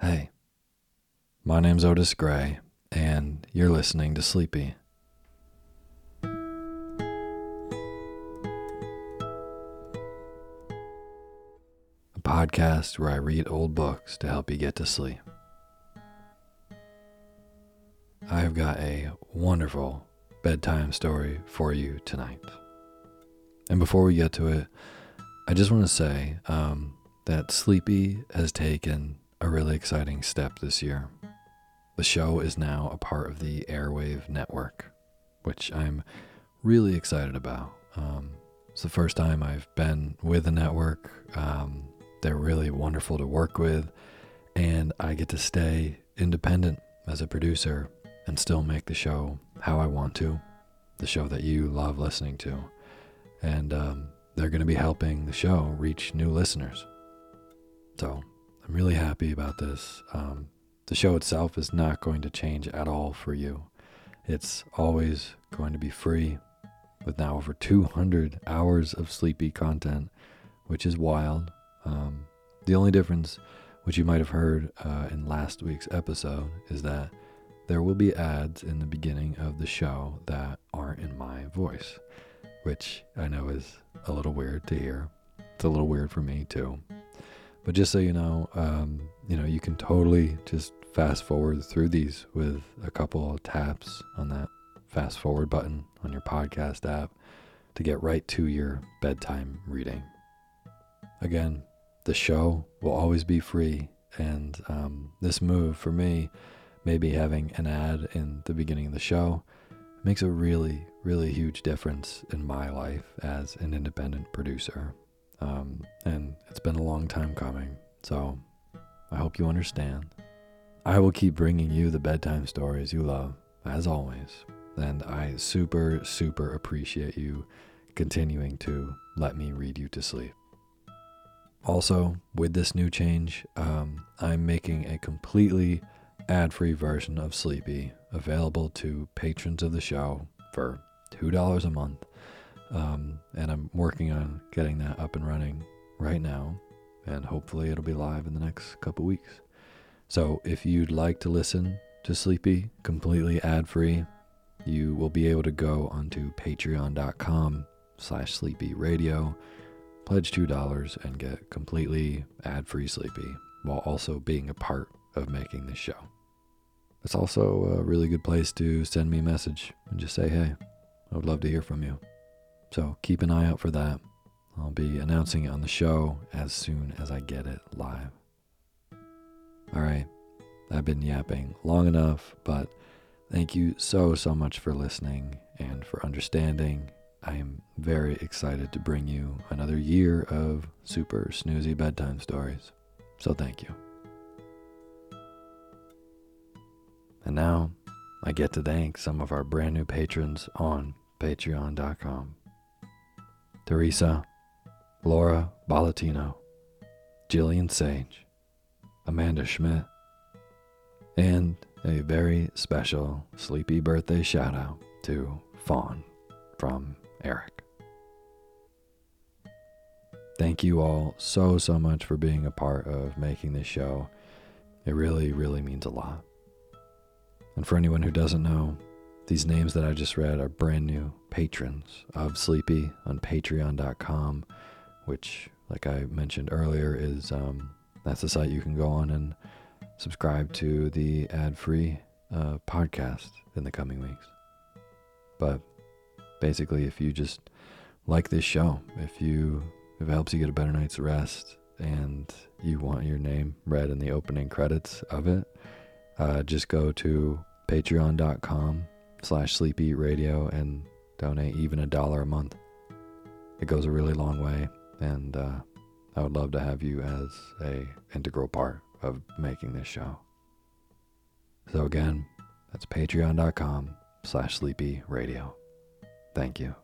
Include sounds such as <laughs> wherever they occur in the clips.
Hey, my name's Otis Gray, and you're listening to Sleepy. A podcast where I read old books to help you get to sleep. I've got a wonderful bedtime story for you tonight. And before we get to it, I just want to say um, that Sleepy has taken a really exciting step this year. The show is now a part of the Airwave network, which I'm really excited about. Um, it's the first time I've been with the network. Um, they're really wonderful to work with, and I get to stay independent as a producer and still make the show how I want to, the show that you love listening to. And um, they're going to be helping the show reach new listeners. So I'm really happy about this. Um, the show itself is not going to change at all for you. It's always going to be free with now over 200 hours of sleepy content, which is wild. Um, the only difference, which you might have heard uh, in last week's episode, is that there will be ads in the beginning of the show that aren't in my voice, which I know is a little weird to hear. It's a little weird for me too. But just so you know, um, you know, you can totally just fast forward through these with a couple taps on that fast forward button on your podcast app to get right to your bedtime reading. Again, the show will always be free, and um, this move for me maybe having an ad in the beginning of the show makes a really, really huge difference in my life as an independent producer. Um, and it's been a long time coming, so I hope you understand. I will keep bringing you the bedtime stories you love, as always, and I super, super appreciate you continuing to let me read you to sleep. Also, with this new change, um, I'm making a completely ad free version of Sleepy available to patrons of the show for $2 a month. Um, and I'm working on getting that up and running right now. And hopefully, it'll be live in the next couple weeks. So, if you'd like to listen to Sleepy completely ad free, you will be able to go onto patreon.com slash sleepy radio, pledge $2, and get completely ad free Sleepy while also being a part of making this show. It's also a really good place to send me a message and just say, hey, I would love to hear from you. So keep an eye out for that. I'll be announcing it on the show as soon as I get it live. All right, I've been yapping long enough, but thank you so, so much for listening and for understanding. I am very excited to bring you another year of super snoozy bedtime stories. So thank you. And now I get to thank some of our brand new patrons on patreon.com Teresa, Laura Balatino, Jillian Sage, Amanda Schmidt, and a very special sleepy birthday shout out to Fawn from Eric. Thank you all so, so much for being a part of making this show. It really, really means a lot. And for anyone who doesn't know, these names that I just read are brand new patrons of Sleepy on patreon.com, which, like I mentioned earlier, is um, that's the site you can go on and subscribe to the ad free uh, podcast in the coming weeks. But basically, if you just like this show, if you if it helps you get a better night's rest and you want your name read in the opening credits of it, uh, just go to patreon.com slash sleepy radio and donate even a dollar a month. It goes a really long way, and uh, I would love to have you as a integral part of making this show. So again, that's patreon.com slash sleepy radio. Thank you.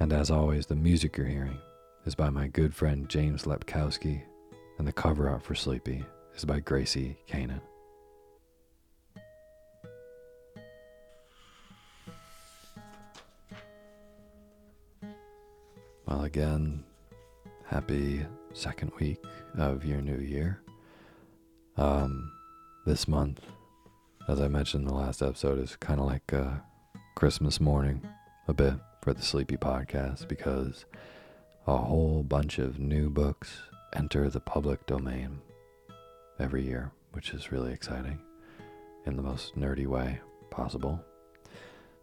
And as always, the music you're hearing is by my good friend James Lepkowski, and the cover art for Sleepy is by Gracie Kanan. Well, again, happy second week of your new year. Um, this month, as I mentioned in the last episode, is kind of like a Christmas morning a bit for the Sleepy Podcast because a whole bunch of new books enter the public domain every year, which is really exciting in the most nerdy way possible.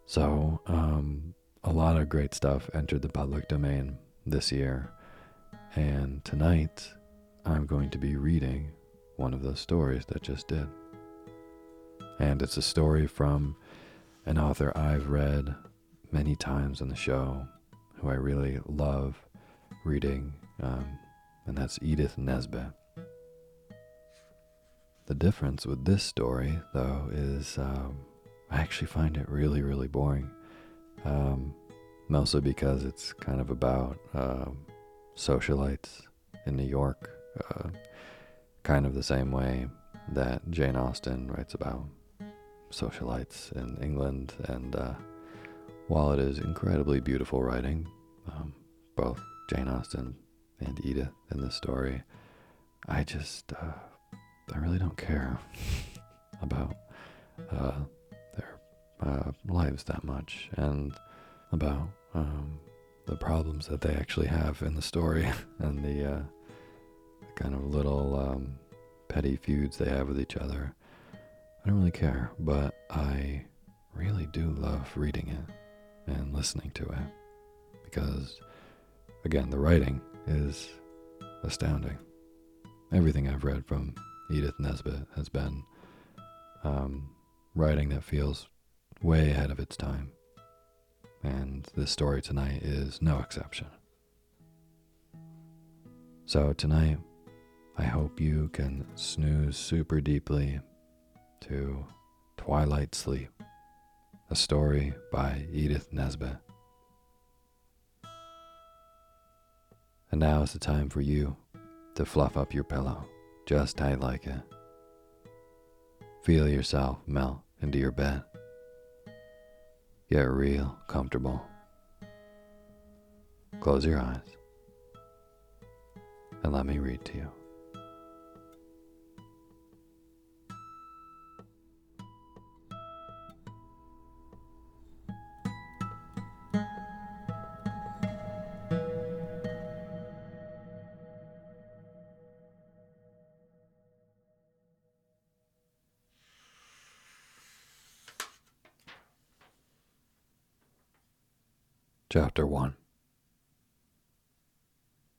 So, um, a lot of great stuff entered the public domain this year. And tonight, I'm going to be reading one of those stories that just did. And it's a story from an author I've read many times on the show, who I really love reading, um, and that's Edith Nesbit. The difference with this story, though, is um, I actually find it really, really boring. Um, mostly because it's kind of about uh, socialites in New York, uh, kind of the same way that Jane Austen writes about socialites in England. And uh, while it is incredibly beautiful writing, um, both Jane Austen and Edith in this story, I just, uh, I really don't care. <laughs> about uh, lives that much and about um, the problems that they actually have in the story <laughs> and the, uh, kind of little um, petty feuds they have with each other. I don't really care, but I really do love reading it and listening to it because, again, the writing is astounding. Everything I've read from Edith Nesbit has been um, writing that feels way ahead of its time. And this story tonight is no exception. So, tonight, I hope you can snooze super deeply to Twilight Sleep, a story by Edith Nesbit. And now is the time for you to fluff up your pillow just tight like it. Feel yourself melt into your bed. Get real comfortable. Close your eyes and let me read to you. Chapter 1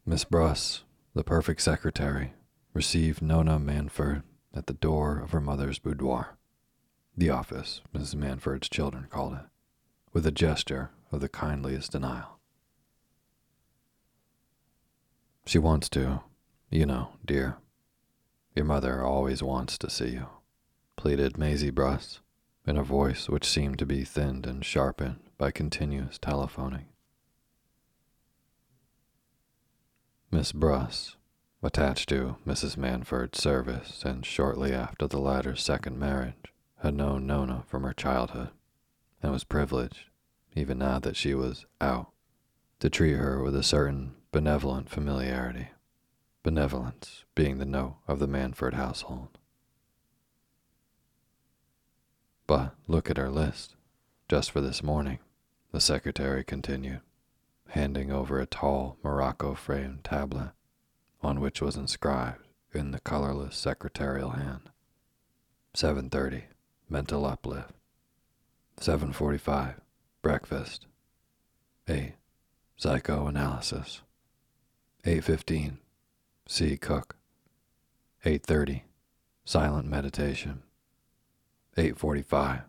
Miss Bruss, the perfect secretary, received Nona Manford at the door of her mother's boudoir, the office, Mrs. Manford's children called it, with a gesture of the kindliest denial. She wants to, you know, dear. Your mother always wants to see you, pleaded Maisie Bruss, in a voice which seemed to be thinned and sharpened by continuous telephoning. Miss Bruss, attached to Mrs. Manford's service and shortly after the latter's second marriage, had known Nona from her childhood and was privileged, even now that she was out, to treat her with a certain benevolent familiarity, benevolence being the note of the Manford household. But look at our list, just for this morning, the secretary continued, handing over a tall morocco framed tablet on which was inscribed in the colorless secretarial hand 7:30 mental uplift. 7:45 breakfast. 8 psychoanalysis. 8:15 see cook. 8:30 silent meditation. 8:45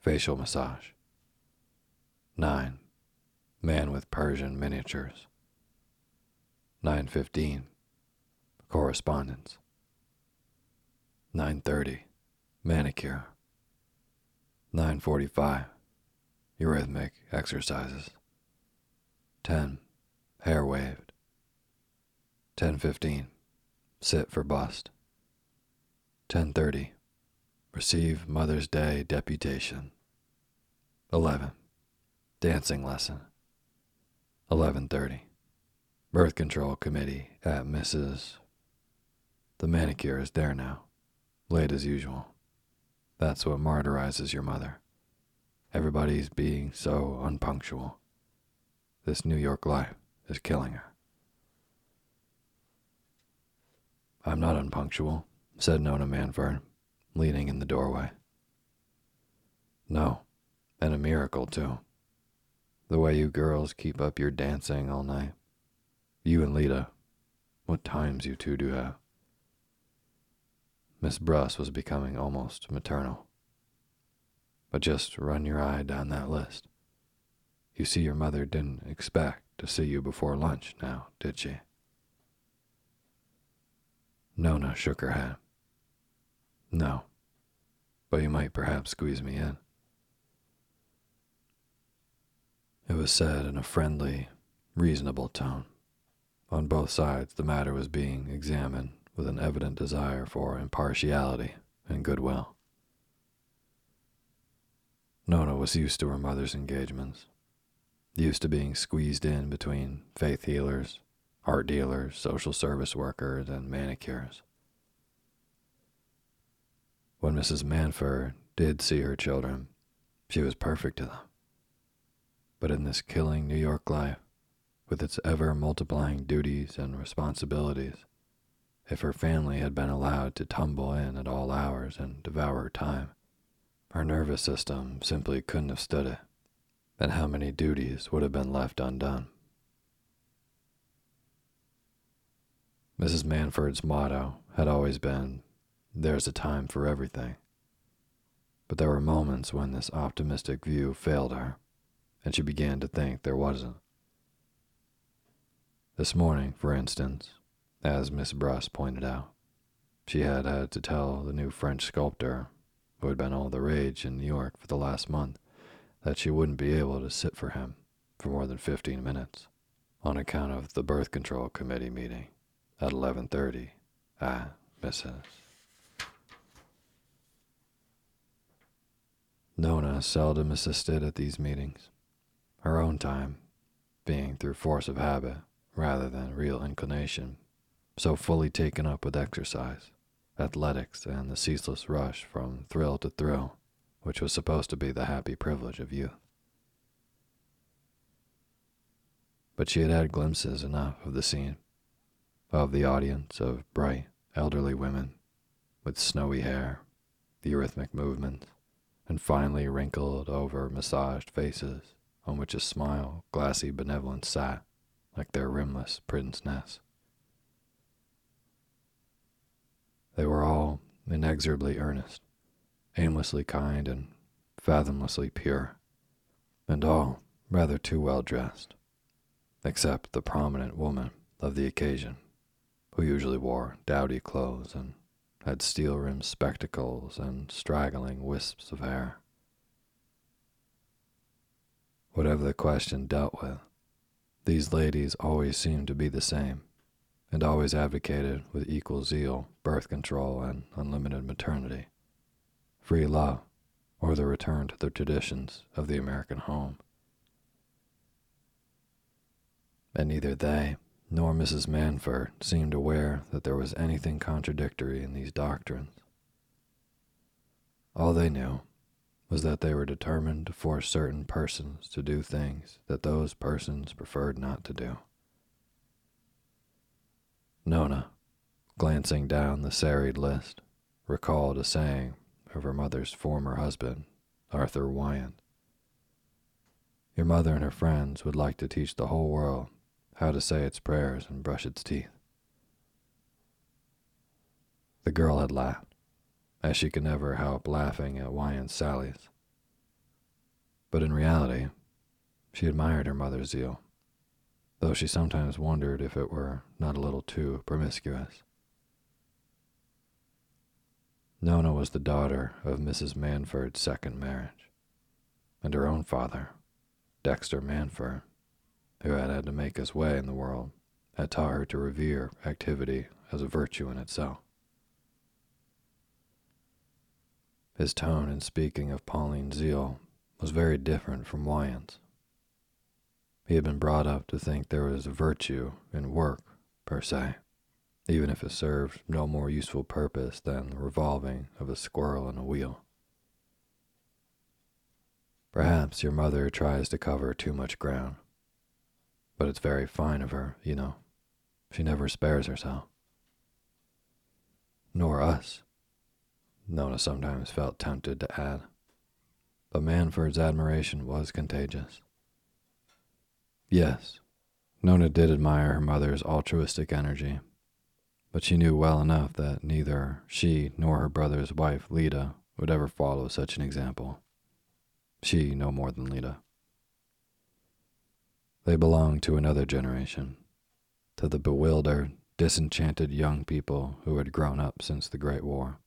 facial massage 9 man with Persian miniatures. 9:15 correspondence. 9:30 manicure. 9:45 eurythmic exercises. 10 hair waved. 10:15 sit for bust. 10:30 receive Mother's Day deputation. 11. Dancing lesson. 11:30. Birth control committee at Mrs. The manicure is there now, late as usual. That's what martyrizes your mother. Everybody's being so unpunctual. This New York life is killing her. I'm not unpunctual, said Nona Manford, leaning in the doorway. No, and a miracle, too. The way you girls keep up your dancing all night. You and Lita, what times you two do have. Miss Bruss was becoming almost maternal. But just run your eye down that list. You see, your mother didn't expect to see you before lunch now, did she? Nona shook her head. No, but you might perhaps squeeze me in. It was said in a friendly, reasonable tone. On both sides, the matter was being examined with an evident desire for impartiality and goodwill. Nona was used to her mother's engagements, used to being squeezed in between faith healers, art dealers, social service workers, and manicures. When Mrs. Manford did see her children, she was perfect to them. But in this killing New York life, with its ever multiplying duties and responsibilities, if her family had been allowed to tumble in at all hours and devour time, her nervous system simply couldn't have stood it, and how many duties would have been left undone. Mrs. Manford's motto had always been, There's a time for everything. But there were moments when this optimistic view failed her, and she began to think there wasn't. This morning, for instance, as Miss Bruss pointed out, she had had to tell the new French sculptor who had been all the rage in New York for the last month, that she wouldn't be able to sit for him for more than 15 minutes on account of the birth control committee meeting at 11:30 Ah, Mrs. Nona seldom assisted at these meetings, her own time being through force of habit rather than real inclination, so fully taken up with exercise athletics, and the ceaseless rush from thrill to thrill, which was supposed to be the happy privilege of youth. But she had had glimpses enough of the scene, of the audience of bright, elderly women with snowy hair, the rhythmic movements, and finely wrinkled over massaged faces on which a smile, glassy benevolence sat like their rimless pince nez. They were all inexorably earnest, aimlessly kind, and fathomlessly pure, and all rather too well dressed, except the prominent woman of the occasion, who usually wore dowdy clothes and had steel rimmed spectacles and straggling wisps of hair. Whatever the question dealt with, these ladies always seemed to be the same and always advocated with equal zeal birth control and unlimited maternity, free love, or the return to the traditions of the American home. And neither they nor Mrs. Manford seemed aware that there was anything contradictory in these doctrines. All they knew was that they were determined to force certain persons to do things that those persons preferred not to do. Nona, glancing down the serried list, recalled a saying of her mother's former husband, Arthur Wyant. Your mother and her friends would like to teach the whole world how to say its prayers and brush its teeth. The girl had laughed, as she could never help laughing at Wyant's sallies. But in reality, she admired her mother's zeal though she sometimes wondered if it were not a little too promiscuous. Nona was the daughter of Mrs. Manford's second marriage, and her own father, Dexter Manford, who had had to make his way in the world, had taught her to revere activity as a virtue in itself. His tone in speaking of Pauline's zeal was very different from Wyant's. He had been brought up to think there was virtue in work, per se, even if it served no more useful purpose than the revolving of a squirrel in a wheel. Perhaps your mother tries to cover too much ground, but it's very fine of her, you know. She never spares herself. Nor us, Nona sometimes felt tempted to add. But Manford's admiration was contagious. Yes, Nona did admire her mother's altruistic energy, but she knew well enough that neither she nor her brother's wife, Lita, would ever follow such an example. She no more than Lita. They belonged to another generation, to the bewildered, disenchanted young people who had grown up since the Great War,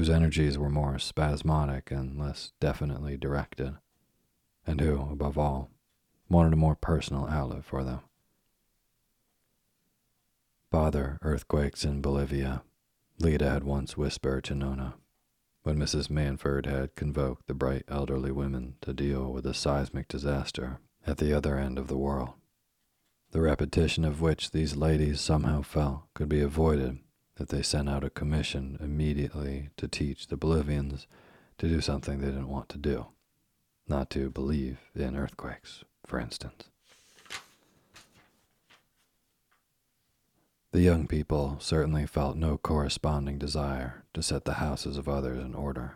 whose energies were more spasmodic and less definitely directed, and who, above all, wanted a more personal outlet for them. Bother earthquakes in Bolivia, Lita had once whispered to Nona when Mrs. Manford had convoked the bright elderly women to deal with a seismic disaster at the other end of the world, the repetition of which these ladies somehow felt could be avoided if they sent out a commission immediately to teach the Bolivians to do something they didn't want to do, not to believe in earthquakes, for instance. The young people certainly felt no corresponding desire to set the houses of others in order.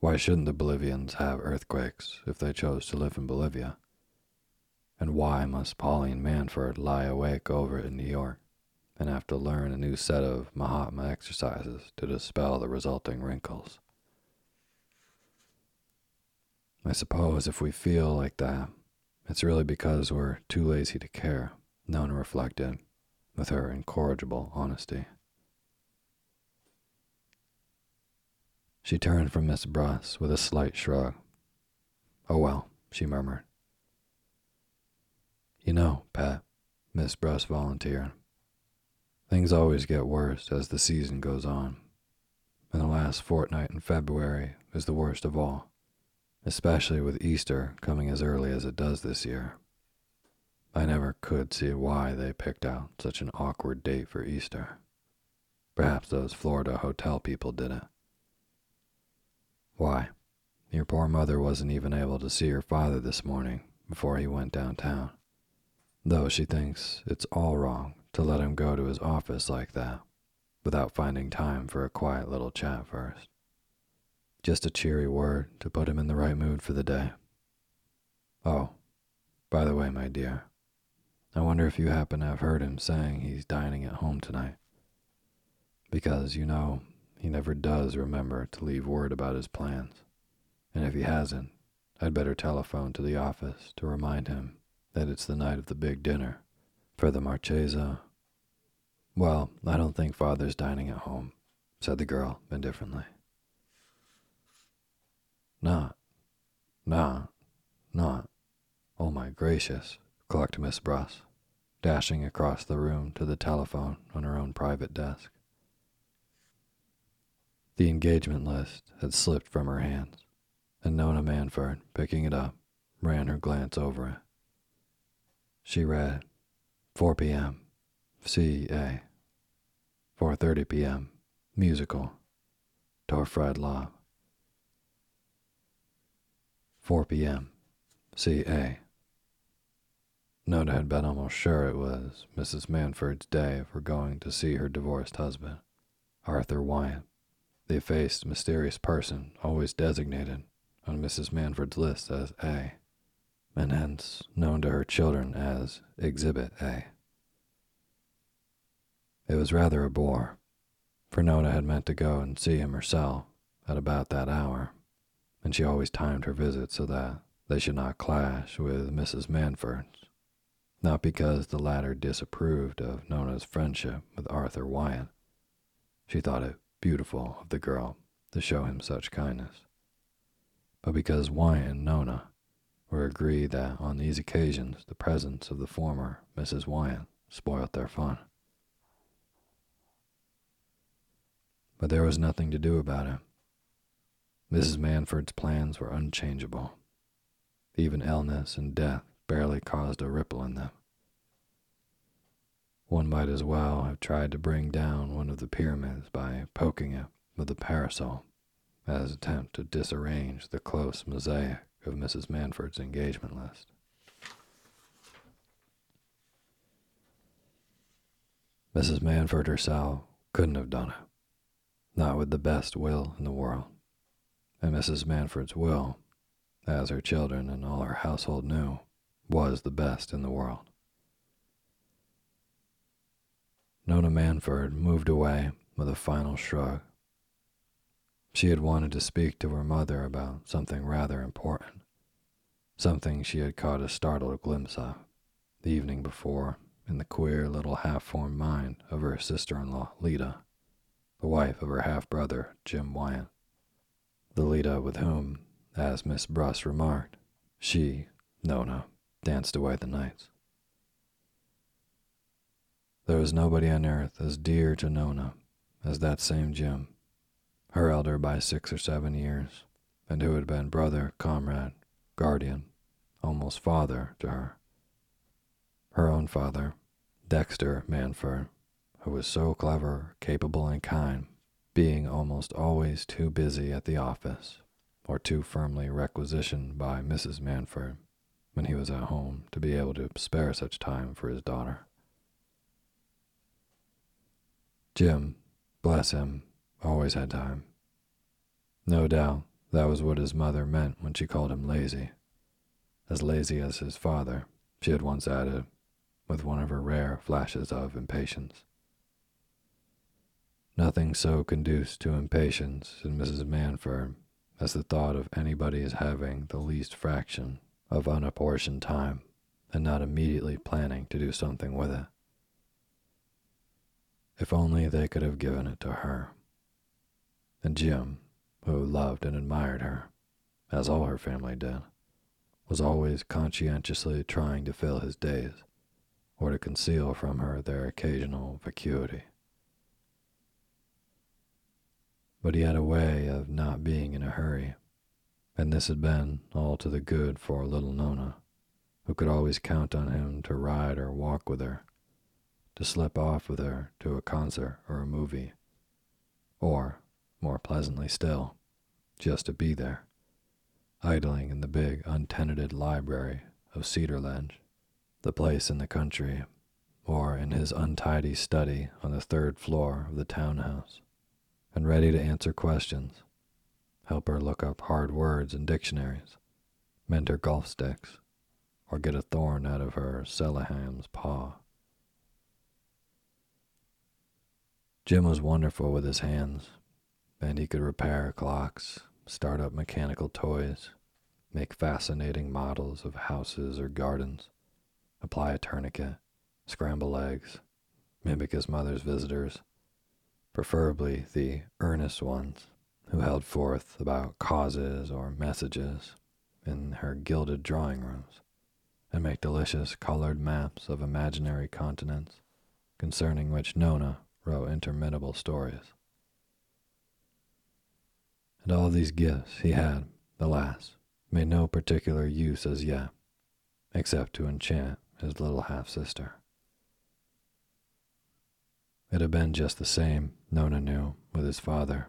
Why shouldn't the Bolivians have earthquakes if they chose to live in Bolivia? And why must Pauline Manford lie awake over in New York and have to learn a new set of Mahatma exercises to dispel the resulting wrinkles? I suppose if we feel like that, it's really because we're too lazy to care, Nona reflected with her incorrigible honesty. She turned from Miss Bruss with a slight shrug. Oh well, she murmured. You know, Pat, Miss Bruss volunteered. Things always get worse as the season goes on, and the last fortnight in February is the worst of all, especially with Easter coming as early as it does this year. I never could see why they picked out such an awkward date for Easter. Perhaps those Florida hotel people did it. Why, your poor mother wasn't even able to see her father this morning before he went downtown, though she thinks it's all wrong to let him go to his office like that without finding time for a quiet little chat first. Just a cheery word to put him in the right mood for the day. Oh, by the way, my dear, I wonder if you happen to have heard him saying he's dining at home tonight. Because, you know, he never does remember to leave word about his plans. And if he hasn't, I'd better telephone to the office to remind him that it's the night of the big dinner for the Marchesa. Well, I don't think father's dining at home, said the girl indifferently. Not, not, not. Oh my gracious, clucked Miss Bruss, dashing across the room to the telephone on her own private desk. The engagement list had slipped from her hands, and Nona Manford, picking it up, ran her glance over it. She read 4 p.m. CA 4:30 p.m. musical Torfred Love 4 p.m. CA Nona had been almost sure it was Mrs. Manford's day for going to see her divorced husband, Arthur Wyant the effaced, mysterious person always designated on Mrs. Manford's list as A, and hence known to her children as Exhibit A. It was rather a bore, for Nona had meant to go and see him herself at about that hour, and she always timed her visit so that they should not clash with Mrs. Manford's, not because the latter disapproved of Nona's friendship with Arthur Wyant. She thought it beautiful of the girl to show him such kindness. But because Wyant and Nona were agreed that on these occasions the presence of the former Mrs. Wyant spoilt their fun. But there was nothing to do about it. Mrs. Manford's plans were unchangeable. Even illness and death barely caused a ripple in them. One might as well have tried to bring down one of the pyramids by poking it with a parasol as attempt to disarrange the close mosaic of Mrs. Manford's engagement list. Mrs. Manford herself couldn't have done it, not with the best will in the world. And Mrs. Manford's will, as her children and all her household knew, was the best in the world. Nona Manford moved away with a final shrug. She had wanted to speak to her mother about something rather important, something she had caught a startled glimpse of the evening before in the queer little half formed mind of her sister in law, Lita, the wife of her half brother, Jim Wyant. The Lita with whom, as Miss Bruss remarked, she, Nona, danced away the nights. There was nobody on earth as dear to Nona as that same Jim, her elder by six or seven years, and who had been brother, comrade, guardian, almost father to her. Her own father, Dexter Manford, who was so clever, capable, and kind, being almost always too busy at the office or too firmly requisitioned by Mrs. Manford when he was at home to be able to spare such time for his daughter. Jim, bless him, always had time. No doubt that was what his mother meant when she called him lazy. As lazy as his father, she had once added, with one of her rare flashes of impatience. Nothing so conduced to impatience in Mrs. Manford as the thought of anybody's having the least fraction of unapportioned time and not immediately planning to do something with it. If only they could have given it to her. And Jim, who loved and admired her, as all her family did, was always conscientiously trying to fill his days or to conceal from her their occasional vacuity. But he had a way of not being in a hurry, and this had been all to the good for little Nona, who could always count on him to ride or walk with her to slip off with her to a concert or a movie, or, more pleasantly still, just to be there, idling in the big untenanted library of Cedar Ledge, the place in the country, or in his untidy study on the third floor of the townhouse, and ready to answer questions, help her look up hard words in dictionaries, mend her golf sticks, or get a thorn out of her Sealyham's paw. Jim was wonderful with his hands, and he could repair clocks, start up mechanical toys, make fascinating models of houses or gardens, apply a tourniquet, scramble eggs, mimic his mother's visitors, preferably the earnest ones who held forth about causes or messages in her gilded drawing rooms, and make delicious colored maps of imaginary continents concerning which Nona wrote interminable stories. And all these gifts he had, alas, made no particular use as yet, except to enchant his little half sister. It had been just the same, Nona knew, with his father.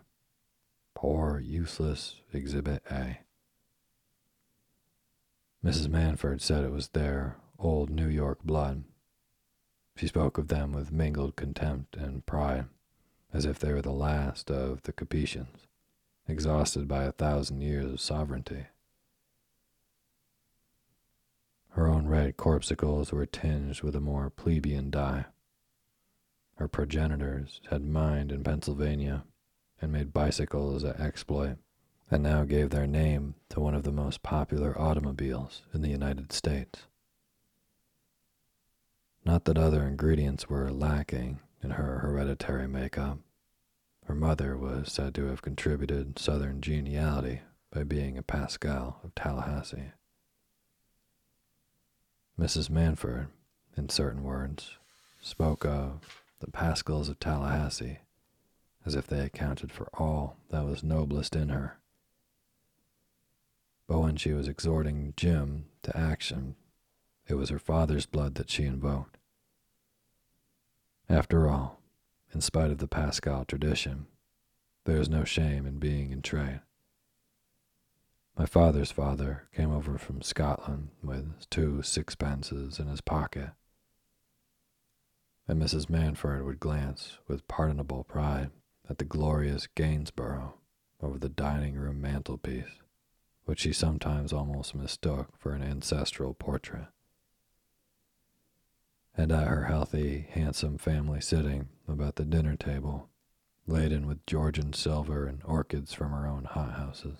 Poor, useless Exhibit A. Mrs. Manford said it was their old New York blood she spoke of them with mingled contempt and pride, as if they were the last of the Capetians, exhausted by a thousand years of sovereignty. Her own red corpuscles were tinged with a more plebeian dye. Her progenitors had mined in Pennsylvania and made bicycles at exploit, and now gave their name to one of the most popular automobiles in the United States. Not that other ingredients were lacking in her hereditary makeup. Her mother was said to have contributed Southern geniality by being a Pascal of Tallahassee. Mrs. Manford, in certain words, spoke of the Pascals of Tallahassee as if they accounted for all that was noblest in her. But when she was exhorting Jim to action, it was her father's blood that she invoked. After all, in spite of the Pascal tradition, there is no shame in being in trade. My father's father came over from Scotland with two sixpences in his pocket, and Mrs. Manford would glance with pardonable pride at the glorious Gainsborough over the dining room mantelpiece, which she sometimes almost mistook for an ancestral portrait and at her healthy, handsome family sitting about the dinner table, laden with Georgian silver and orchids from her own hothouses.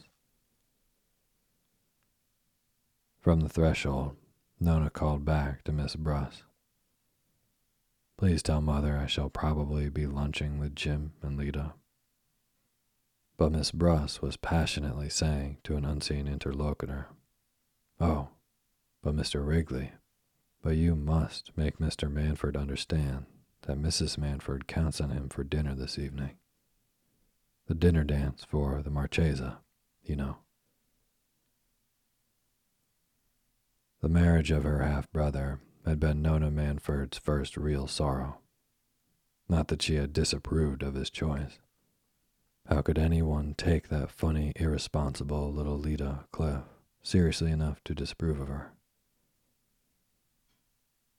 From the threshold, Nona called back to Miss Bruss. Please tell Mother I shall probably be lunching with Jim and Lita. But Miss Bruss was passionately saying to an unseen interlocutor, Oh, but Mr. Wrigley, but you must make Mr. Manford understand that Mrs. Manford counts on him for dinner this evening. The dinner dance for the Marchesa, you know. The marriage of her half brother had been Nona Manford's first real sorrow. Not that she had disapproved of his choice. How could anyone take that funny, irresponsible little Lita Cliffe seriously enough to disapprove of her?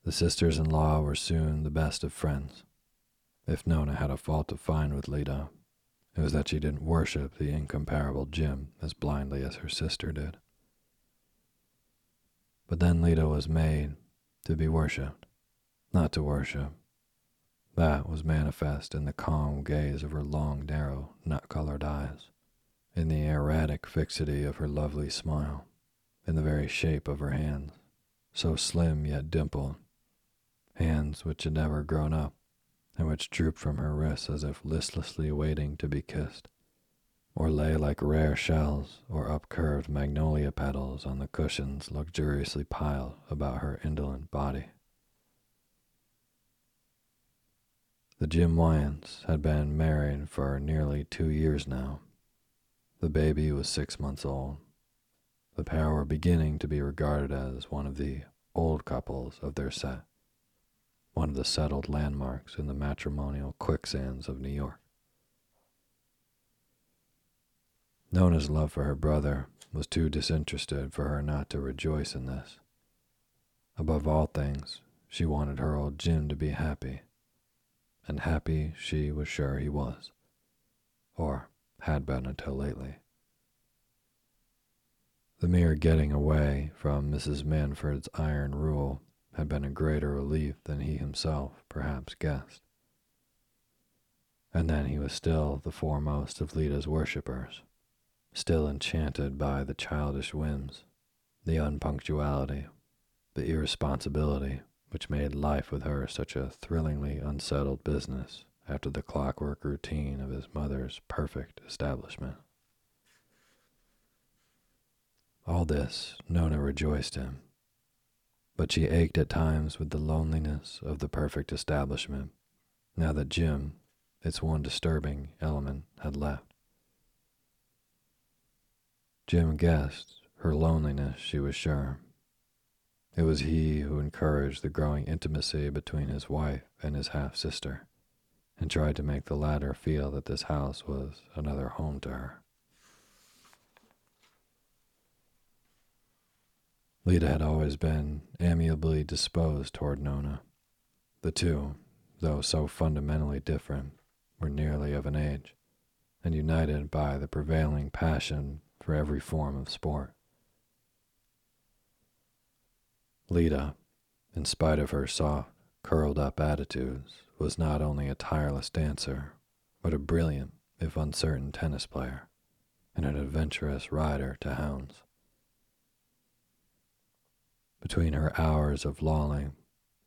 The sisters in law were soon the best of friends. If Nona had a fault to find with Lita, it was that she didn't worship the incomparable Jim as blindly as her sister did. But then Lita was made to be worshipped, not to worship. That was manifest in the calm gaze of her long, narrow, nut colored eyes, in the erratic fixity of her lovely smile, in the very shape of her hands, so slim yet dimpled, hands which had never grown up and which drooped from her wrists as if listlessly waiting to be kissed, or lay like rare shells or upcurved magnolia petals on the cushions luxuriously piled about her indolent body. The Jim Wyants had been married for nearly two years now. The baby was six months old. The pair were beginning to be regarded as one of the old couples of their set one of the settled landmarks in the matrimonial quicksands of New York. Nona's love for her brother was too disinterested for her not to rejoice in this. Above all things, she wanted her old Jim to be happy, and happy she was sure he was, or had been until lately. The mere getting away from Mrs. Manford's iron rule had been a greater relief than he himself perhaps guessed. And then he was still the foremost of Lita's worshippers, still enchanted by the childish whims, the unpunctuality, the irresponsibility which made life with her such a thrillingly unsettled business after the clockwork routine of his mother's perfect establishment. All this Nona rejoiced in but she ached at times with the loneliness of the perfect establishment, now that Jim, its one disturbing element, had left. Jim guessed her loneliness, she was sure. It was he who encouraged the growing intimacy between his wife and his half sister, and tried to make the latter feel that this house was another home to her. Lita had always been amiably disposed toward Nona. The two, though so fundamentally different, were nearly of an age, and united by the prevailing passion for every form of sport. Lita, in spite of her soft, curled up attitudes, was not only a tireless dancer, but a brilliant, if uncertain, tennis player, and an adventurous rider to hounds. Between her hours of lolling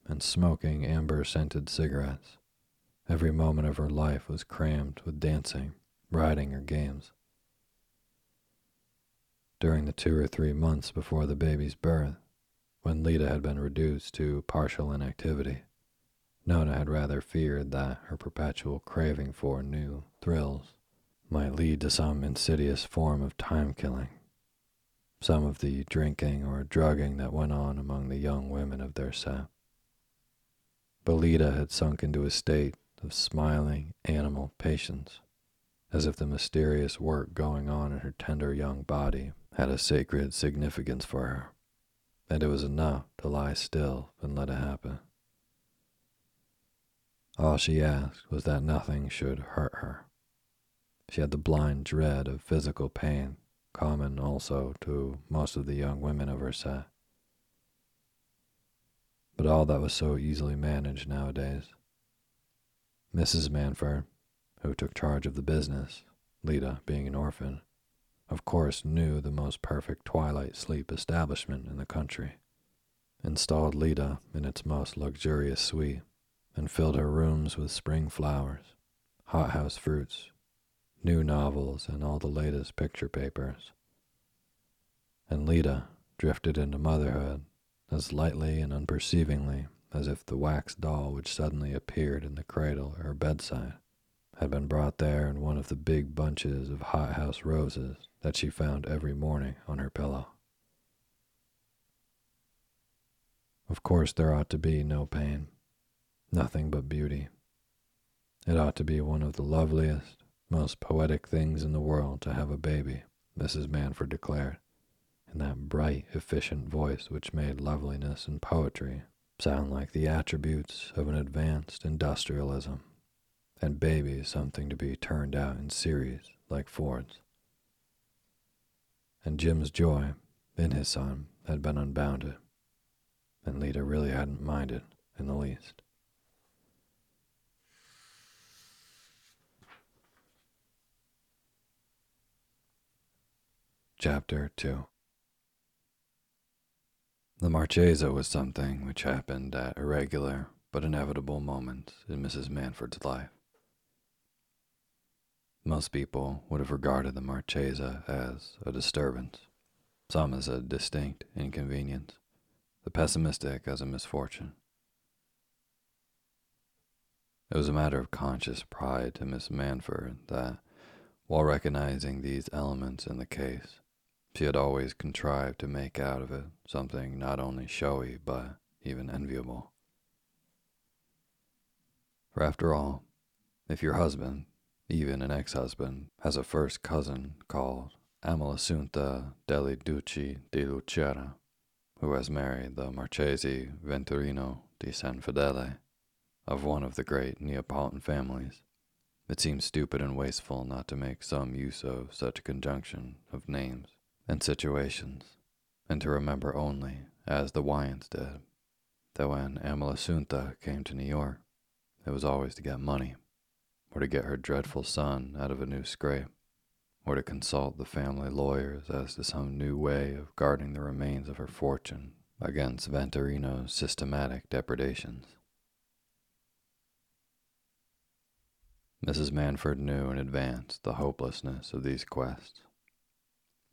and smoking amber scented cigarettes, every moment of her life was crammed with dancing, riding, or games. During the two or three months before the baby's birth, when Lita had been reduced to partial inactivity, Nona had rather feared that her perpetual craving for new thrills might lead to some insidious form of time killing some of the drinking or drugging that went on among the young women of their set. But Lita had sunk into a state of smiling animal patience, as if the mysterious work going on in her tender young body had a sacred significance for her, and it was enough to lie still and let it happen. All she asked was that nothing should hurt her. She had the blind dread of physical pain common also to most of the young women of set. But all that was so easily managed nowadays. Mrs. Manford, who took charge of the business, Lita being an orphan, of course knew the most perfect twilight sleep establishment in the country, installed Lita in its most luxurious suite, and filled her rooms with spring flowers, hothouse fruits, new novels, and all the latest picture papers. And Lita drifted into motherhood as lightly and unperceivingly as if the wax doll which suddenly appeared in the cradle at her bedside had been brought there in one of the big bunches of hothouse roses that she found every morning on her pillow. Of course, there ought to be no pain, nothing but beauty It ought to be one of the loveliest, most poetic things in the world to have a baby, Mrs. Manford declared, in that bright, efficient voice which made loveliness and poetry sound like the attributes of an advanced industrialism, and babies something to be turned out in series like Ford's. And Jim's joy in his son had been unbounded, and Lita really hadn't minded in the least. Chapter 2 The Marchesa was something which happened at irregular but inevitable moments in Mrs. Manford's life. Most people would have regarded the Marchesa as a disturbance, some as a distinct inconvenience, the pessimistic as a misfortune. It was a matter of conscious pride to Miss Manford that, while recognizing these elements in the case, she had always contrived to make out of it something not only showy but even enviable. For after all, if your husband, even an ex husband, has a first cousin called Amalasuntha delle Duci di Lucera, who has married the Marchese Venturino di San Fedele, of one of the great Neapolitan families, it seems stupid and wasteful not to make some use of such a conjunction of names and situations, and to remember only, as the Wyants did, that when Amalasuntha came to New York, it was always to get money, or to get her dreadful son out of a new scrape, or to consult the family lawyers as to some new way of guarding the remains of her fortune against Venturino's systematic depredations. Mrs. Manford knew in advance the hopelessness of these quests.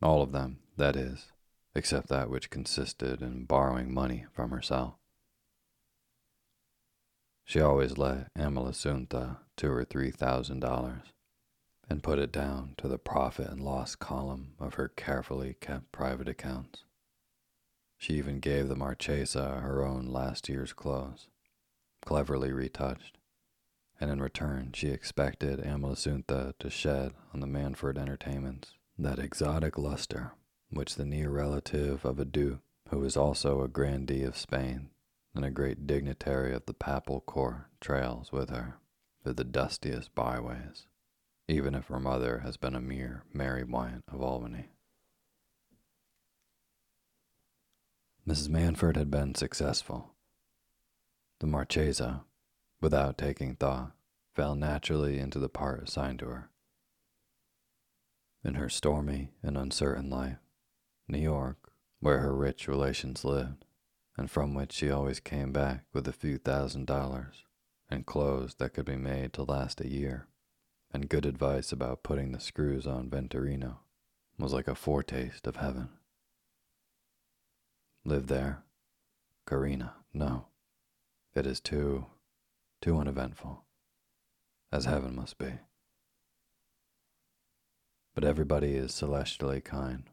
All of them, that is, except that which consisted in borrowing money from herself. She always let Amalasuntha two or three thousand dollars and put it down to the profit and loss column of her carefully kept private accounts. She even gave the Marchesa her own last year's clothes, cleverly retouched, and in return she expected Amalasuntha to shed on the Manford entertainments that exotic luster which the near relative of a duke, who was also a grandee of Spain and a great dignitary of the papal court, trails with her through the dustiest byways, even if her mother has been a mere Mary Wyant of Albany. Mrs. Manford had been successful. The Marchesa, without taking thought, fell naturally into the part assigned to her in her stormy and uncertain life. New York, where her rich relations lived, and from which she always came back with a few thousand dollars and clothes that could be made to last a year, and good advice about putting the screws on Venturino, was like a foretaste of heaven. Live there? Carina, no. It is too, too uneventful, as heaven must be but everybody is celestially kind,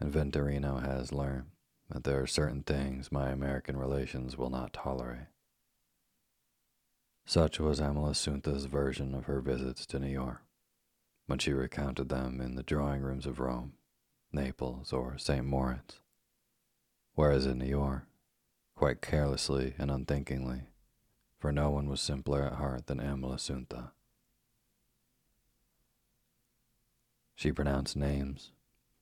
and Venturino has learned that there are certain things my American relations will not tolerate. Such was Amalasuntha's version of her visits to New York, when she recounted them in the drawing rooms of Rome, Naples, or St. Moritz. Whereas in New York, quite carelessly and unthinkingly, for no one was simpler at heart than Amalasuntha. She pronounced names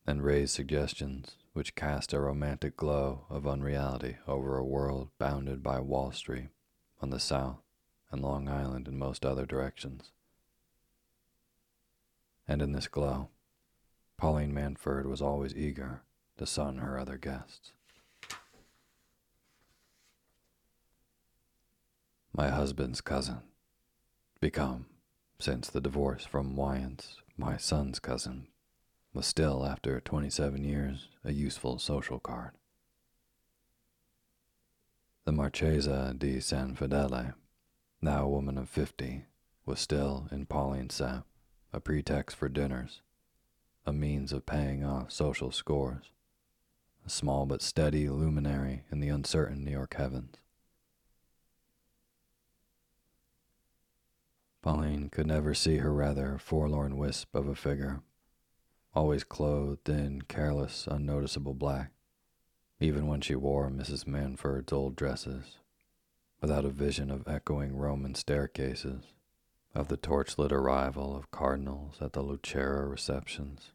and raised suggestions which cast a romantic glow of unreality over a world bounded by Wall Street on the south and Long Island in most other directions. And in this glow, Pauline Manford was always eager to sun her other guests. My husband's cousin, become, since the divorce from Wyant's, my son's cousin, was still, after 27 years, a useful social card. The Marchesa di San Fedele, now a woman of 50, was still, in Pauline's set, a pretext for dinners, a means of paying off social scores, a small but steady luminary in the uncertain New York heavens. Pauline could never see her rather forlorn wisp of a figure, always clothed in careless, unnoticeable black, even when she wore Mrs. Manford's old dresses, without a vision of echoing Roman staircases, of the torchlit arrival of cardinals at the Lucera receptions,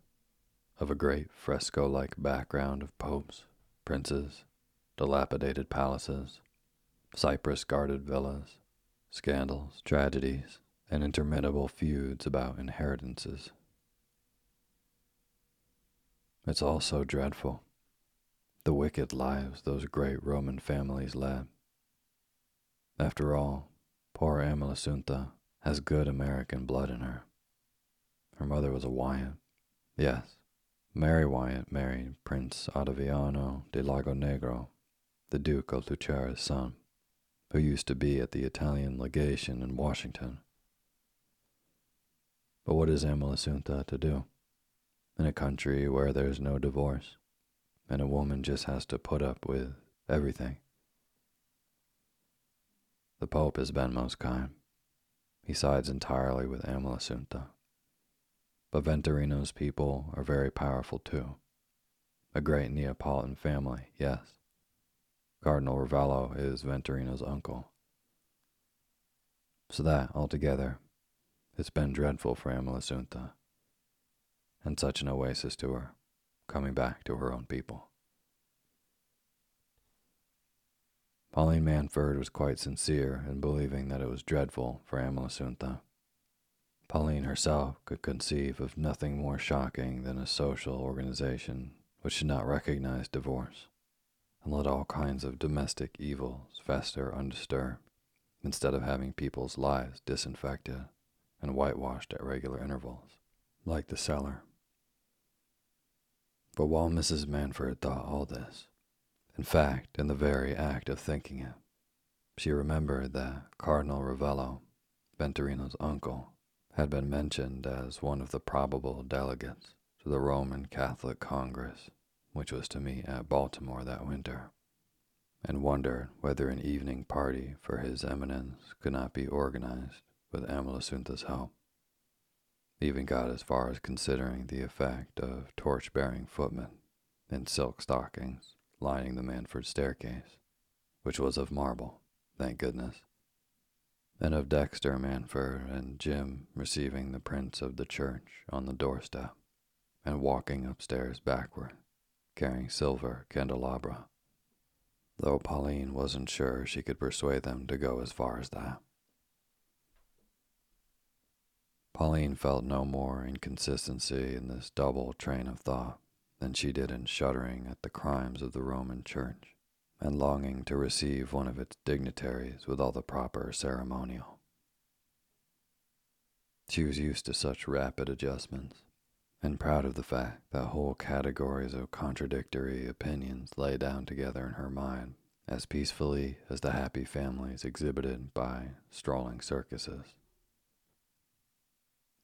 of a great fresco like background of popes, princes, dilapidated palaces, cypress guarded villas, scandals, tragedies, and interminable feuds about inheritances. It's all so dreadful, the wicked lives those great Roman families led. After all, poor Amalasuntha has good American blood in her. Her mother was a Wyant. Yes, Mary Wyant married Prince Ottaviano de Lago Negro, the Duke of Lucera's son, who used to be at the Italian legation in Washington but what is Amalasuntha to do? In a country where there's no divorce, and a woman just has to put up with everything. The Pope has been most kind. He sides entirely with Amalasuntha. But Venturino's people are very powerful too. A great Neapolitan family, yes. Cardinal Ravello is Venturino's uncle. So that, altogether, it's been dreadful for Amalasuntha, and such an oasis to her, coming back to her own people. Pauline Manford was quite sincere in believing that it was dreadful for Amalasuntha. Pauline herself could conceive of nothing more shocking than a social organization which should not recognize divorce and let all kinds of domestic evils fester undisturbed instead of having people's lives disinfected and whitewashed at regular intervals, like the cellar. But while Mrs. Manford thought all this, in fact, in the very act of thinking it, she remembered that Cardinal Ravello, Venturino's uncle, had been mentioned as one of the probable delegates to the Roman Catholic Congress, which was to meet at Baltimore that winter, and wondered whether an evening party for His Eminence could not be organized with Amalasuntha's help. Even got as far as considering the effect of torch bearing footmen in silk stockings lining the Manford staircase, which was of marble, thank goodness, and of Dexter Manford and Jim receiving the prince of the church on the doorstep and walking upstairs backward, carrying silver candelabra, though Pauline wasn't sure she could persuade them to go as far as that. Pauline felt no more inconsistency in this double train of thought than she did in shuddering at the crimes of the Roman Church and longing to receive one of its dignitaries with all the proper ceremonial. She was used to such rapid adjustments and proud of the fact that whole categories of contradictory opinions lay down together in her mind as peacefully as the happy families exhibited by strolling circuses.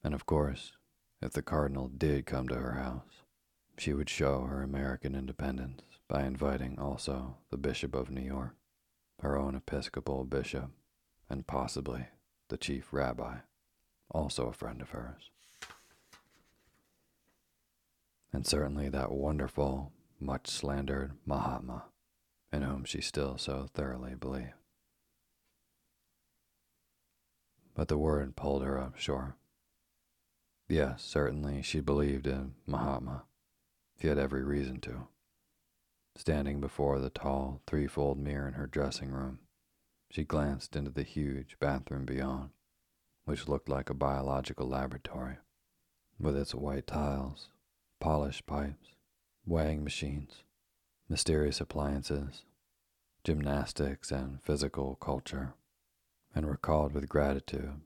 And of course, if the Cardinal did come to her house, she would show her American independence by inviting also the Bishop of New York, her own Episcopal bishop, and possibly the chief rabbi, also a friend of hers. And certainly that wonderful, much slandered Mahatma, in whom she still so thoroughly believed. But the word pulled her up short. Yes, certainly she believed in Mahatma. She had every reason to. Standing before the tall, threefold mirror in her dressing room, she glanced into the huge bathroom beyond, which looked like a biological laboratory, with its white tiles, polished pipes, weighing machines, mysterious appliances, gymnastics, and physical culture, and recalled with gratitude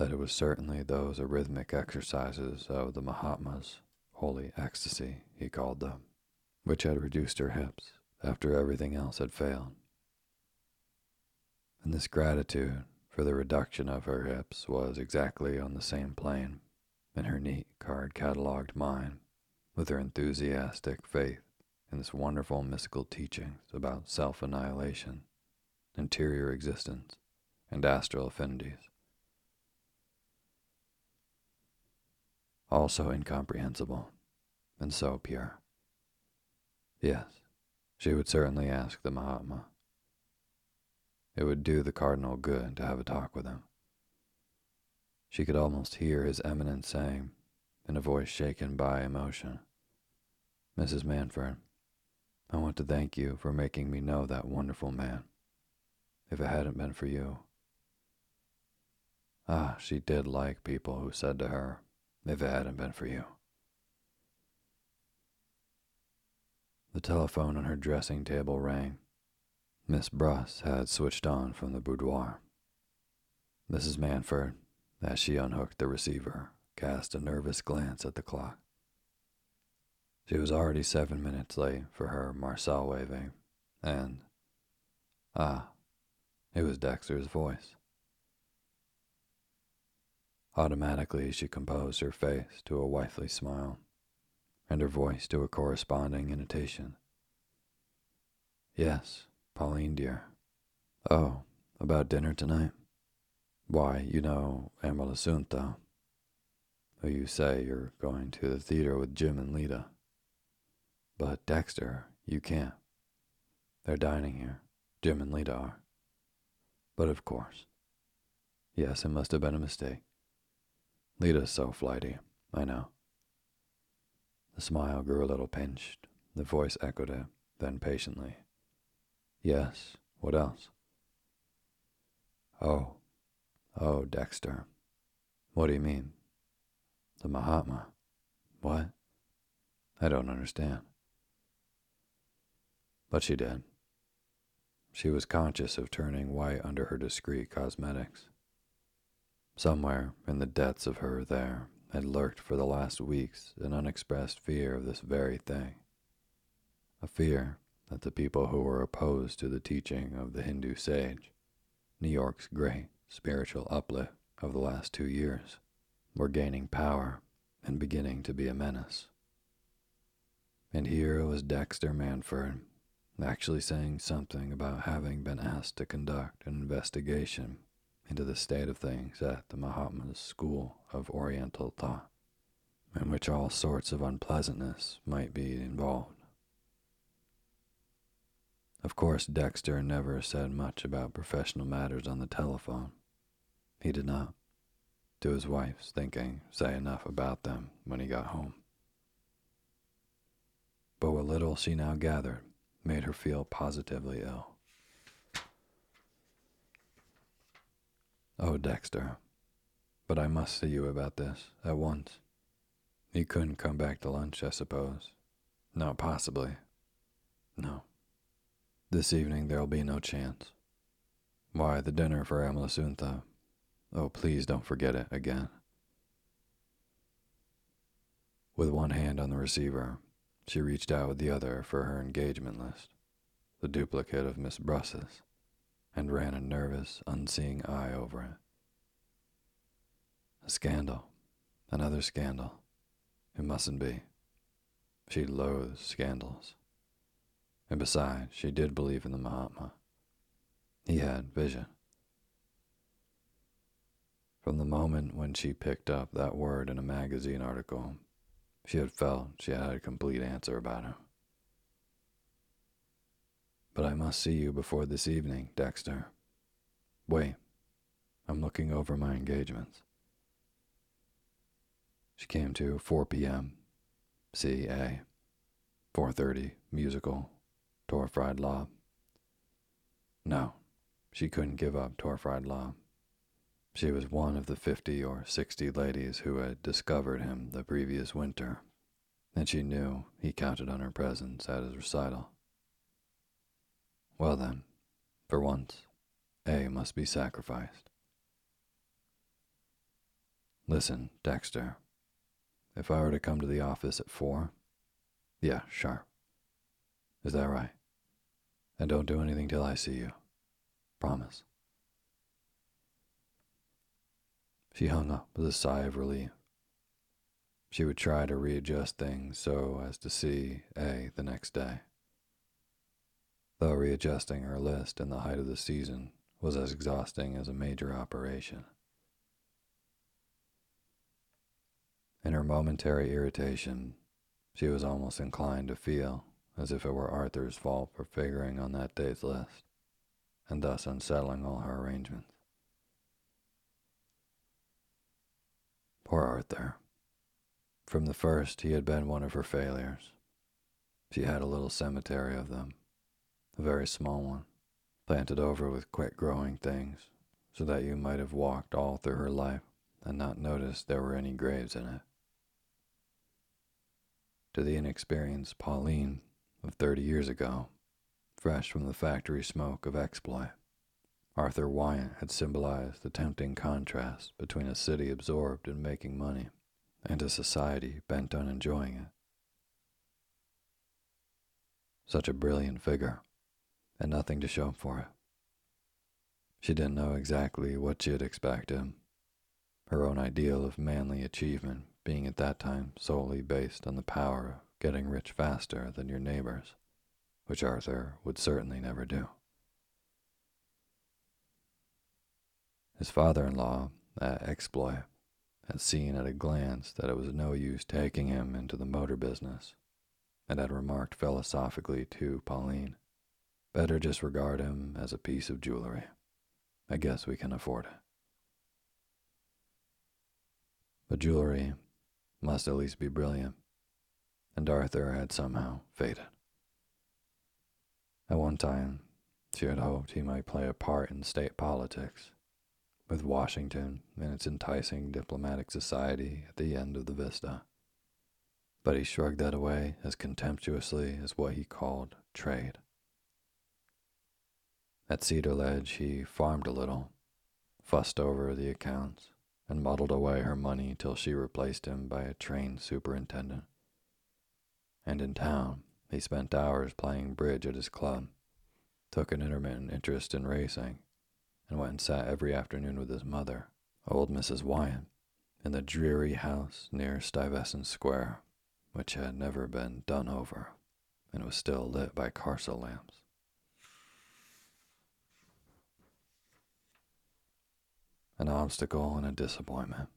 that it was certainly those arrhythmic exercises of the Mahatma's holy ecstasy, he called them, which had reduced her hips after everything else had failed. And this gratitude for the reduction of her hips was exactly on the same plane in her neat card catalogued mind with her enthusiastic faith in this wonderful mystical teachings about self annihilation, interior existence, and astral affinities also incomprehensible, and so pure. Yes, she would certainly ask the Mahatma. It would do the Cardinal good to have a talk with him. She could almost hear His Eminence saying, in a voice shaken by emotion, Mrs. Manford, I want to thank you for making me know that wonderful man. If it hadn't been for you. Ah, she did like people who said to her, if it hadn't been for you. The telephone on her dressing table rang. Miss Bruss had switched on from the boudoir. Mrs. Manford, as she unhooked the receiver, cast a nervous glance at the clock. She was already seven minutes late for her Marcel waving, and ah, it was Dexter's voice. Automatically, she composed her face to a wifely smile, and her voice to a corresponding intonation. Yes, Pauline, dear. Oh, about dinner tonight? Why, you know Amarla who oh, you say you're going to the theater with Jim and Lita. But Dexter, you can't. They're dining here. Jim and Lita are. But of course. Yes, it must have been a mistake. Lita's so flighty, I know. The smile grew a little pinched. The voice echoed it, then patiently. Yes, what else? Oh, oh, Dexter. What do you mean? The Mahatma. What? I don't understand. But she did. She was conscious of turning white under her discreet cosmetics. Somewhere in the depths of her there had lurked for the last weeks an unexpressed fear of this very thing. A fear that the people who were opposed to the teaching of the Hindu sage, New York's great spiritual uplift of the last two years, were gaining power and beginning to be a menace. And here was Dexter Manford actually saying something about having been asked to conduct an investigation into the state of things at the Mahatma's School of Oriental Thought, in which all sorts of unpleasantness might be involved. Of course, Dexter never said much about professional matters on the telephone. He did not to his wife's thinking, say enough about them when he got home. But what little she now gathered made her feel positively ill. Oh, Dexter, but I must see you about this at once. You couldn't come back to lunch, I suppose. Not possibly. No. This evening there'll be no chance. Why, the dinner for Amalasuntha Oh, please don't forget it again. With one hand on the receiver, she reached out with the other for her engagement list, the duplicate of Miss Bruss's, and ran a nervous, unseeing eye over it. A scandal. Another scandal. It mustn't be. She loathed scandals. And besides, she did believe in the Mahatma. He had vision. From the moment when she picked up that word in a magazine article, she had felt she had a complete answer about him. But I must see you before this evening, Dexter. Wait, I'm looking over my engagements. She came to 4 p.m. C.A. 4.30, musical, Torfried Law. No, she couldn't give up Torfried Law. She was one of the fifty or sixty ladies who had discovered him the previous winter, and she knew he counted on her presence at his recital. Well then, for once, A must be sacrificed. Listen, Dexter, if I were to come to the office at four, yeah, sharp. Is that right? And don't do anything till I see you. Promise. She hung up with a sigh of relief. She would try to readjust things so as to see A the next day. Though readjusting her list in the height of the season was as exhausting as a major operation. In her momentary irritation, she was almost inclined to feel as if it were Arthur's fault for figuring on that day's list, and thus unsettling all her arrangements. Poor Arthur. From the first, he had been one of her failures. She had a little cemetery of them, a very small one, planted over with quick growing things, so that you might have walked all through her life and not noticed there were any graves in it. To the inexperienced Pauline of thirty years ago, fresh from the factory smoke of exploit, Arthur Wyant had symbolized the tempting contrast between a city absorbed in making money and a society bent on enjoying it. Such a brilliant figure, and nothing to show for it. She didn't know exactly what she'd expect him, her own ideal of manly achievement being at that time solely based on the power of getting rich faster than your neighbors, which Arthur would certainly never do. His father in law, at uh, Exploit, had seen at a glance that it was no use taking him into the motor business, and had remarked philosophically to Pauline, Better just regard him as a piece of jewelry. I guess we can afford it. But jewelry must at least be brilliant, and Arthur had somehow faded. At one time, she had hoped he might play a part in state politics, with Washington and its enticing diplomatic society at the end of the vista. But he shrugged that away as contemptuously as what he called trade. At Cedar Ledge, he farmed a little, fussed over the accounts, and muddled away her money till she replaced him by a trained superintendent. And in town, he spent hours playing bridge at his club, took an intermittent interest in racing, and went and sat every afternoon with his mother, old Mrs. Wyant, in the dreary house near Stuyvesant Square, which had never been done over and was still lit by carcel lamps. An obstacle and a disappointment.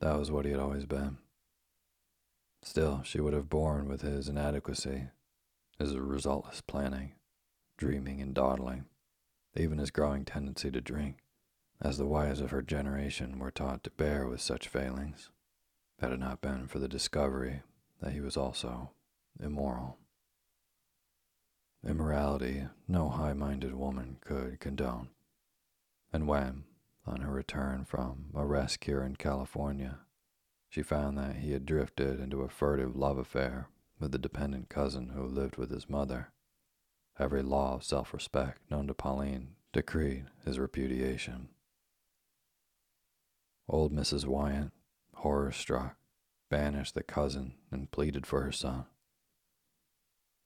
That was what he had always been. Still, she would have borne with his inadequacy, his resultless planning, dreaming and dawdling, even his growing tendency to drink, as the wives of her generation were taught to bear with such failings, had it not been for the discovery that he was also immoral. Immorality no high minded woman could condone. And when, on her return from a rest cure in California, she found that he had drifted into a furtive love affair with the dependent cousin who lived with his mother. Every law of self respect known to Pauline decreed his repudiation. Old Mrs. Wyant, horror struck, banished the cousin and pleaded for her son.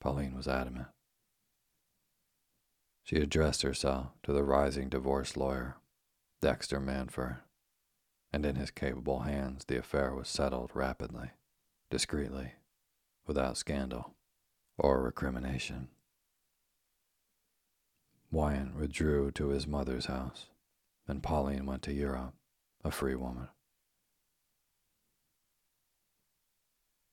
Pauline was adamant. She addressed herself to the rising divorce lawyer Dexter Manford, and in his capable hands the affair was settled rapidly, discreetly, without scandal or recrimination. Wyant withdrew to his mother's house, and Pauline went to Europe, a free woman.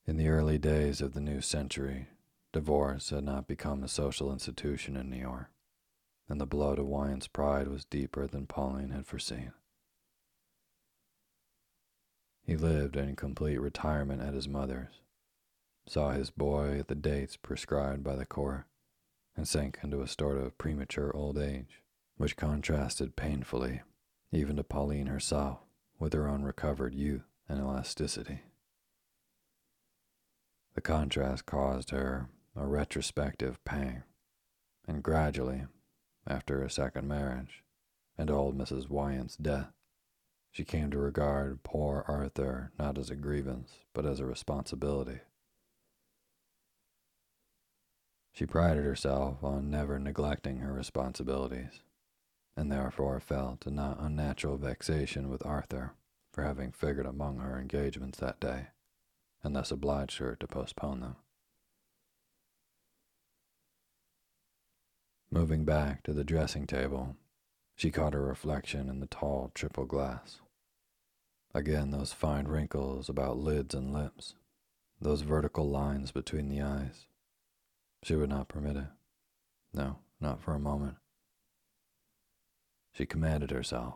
In the early days of the new century, divorce had not become a social institution in New York and the blood of Wyant's pride was deeper than Pauline had foreseen. He lived in complete retirement at his mother's, saw his boy at the dates prescribed by the Corps, and sank into a sort of premature old age, which contrasted painfully, even to Pauline herself, with her own recovered youth and elasticity. The contrast caused her a retrospective pang, and gradually after her second marriage and old Mrs. Wyant's death, she came to regard poor Arthur not as a grievance, but as a responsibility. She prided herself on never neglecting her responsibilities, and therefore felt a not unnatural vexation with Arthur for having figured among her engagements that day, and thus obliged her to postpone them. Moving back to the dressing table, she caught her reflection in the tall triple glass. Again, those fine wrinkles about lids and lips, those vertical lines between the eyes. She would not permit it. No, not for a moment. She commanded herself.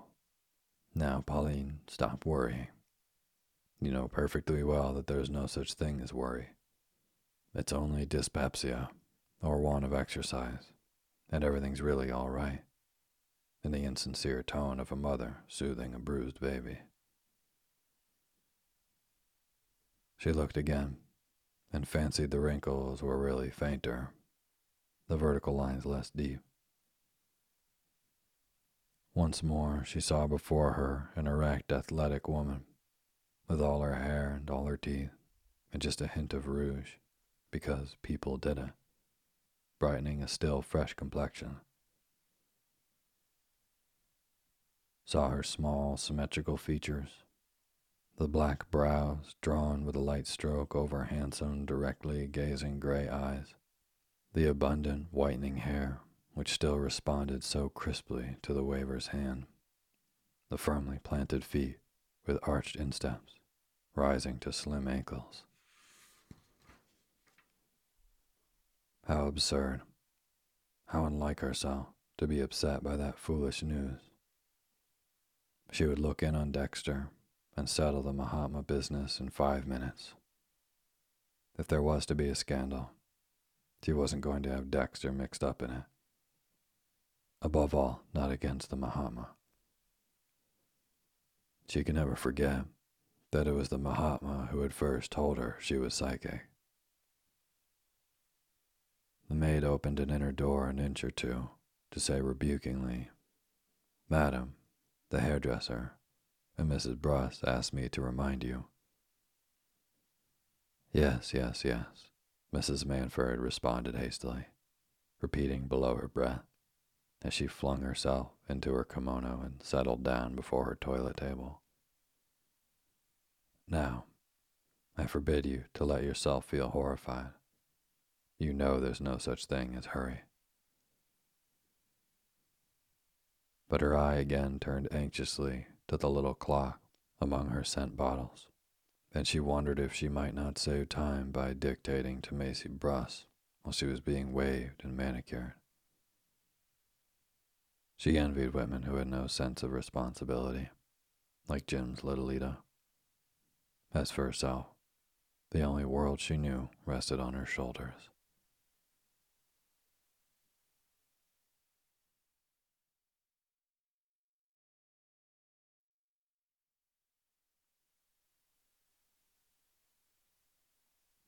Now, Pauline, stop worrying. You know perfectly well that there is no such thing as worry. It's only dyspepsia, or want of exercise, and everything's really all right, in the insincere tone of a mother soothing a bruised baby. She looked again and fancied the wrinkles were really fainter, the vertical lines less deep. Once more she saw before her an erect, athletic woman, with all her hair and all her teeth, and just a hint of rouge, because people did it, brightening a still fresh complexion. Saw her small, symmetrical features, the black brows drawn with a light stroke over handsome, directly gazing gray eyes, the abundant, whitening hair which still responded so crisply to the waver's hand, the firmly planted feet with arched insteps rising to slim ankles. How absurd, how unlike herself to be upset by that foolish news. She would look in on Dexter and settle the Mahatma business in five minutes. If there was to be a scandal, she wasn't going to have Dexter mixed up in it. Above all, not against the Mahatma. She could never forget that it was the Mahatma who had first told her she was psychic. The maid opened an inner door an inch or two to say rebukingly, Madam, the hairdresser, and Mrs. Bruss asked me to remind you. Yes, yes, yes, Mrs. Manford responded hastily, repeating below her breath as she flung herself into her kimono and settled down before her toilet table. Now, I forbid you to let yourself feel horrified. You know there's no such thing as hurry. But her eye again turned anxiously to the little clock among her scent bottles, and she wondered if she might not save time by dictating to Maisie Bruss while she was being waved and manicured. She envied women who had no sense of responsibility, like Jim's Lolita. As for herself, the only world she knew rested on her shoulders.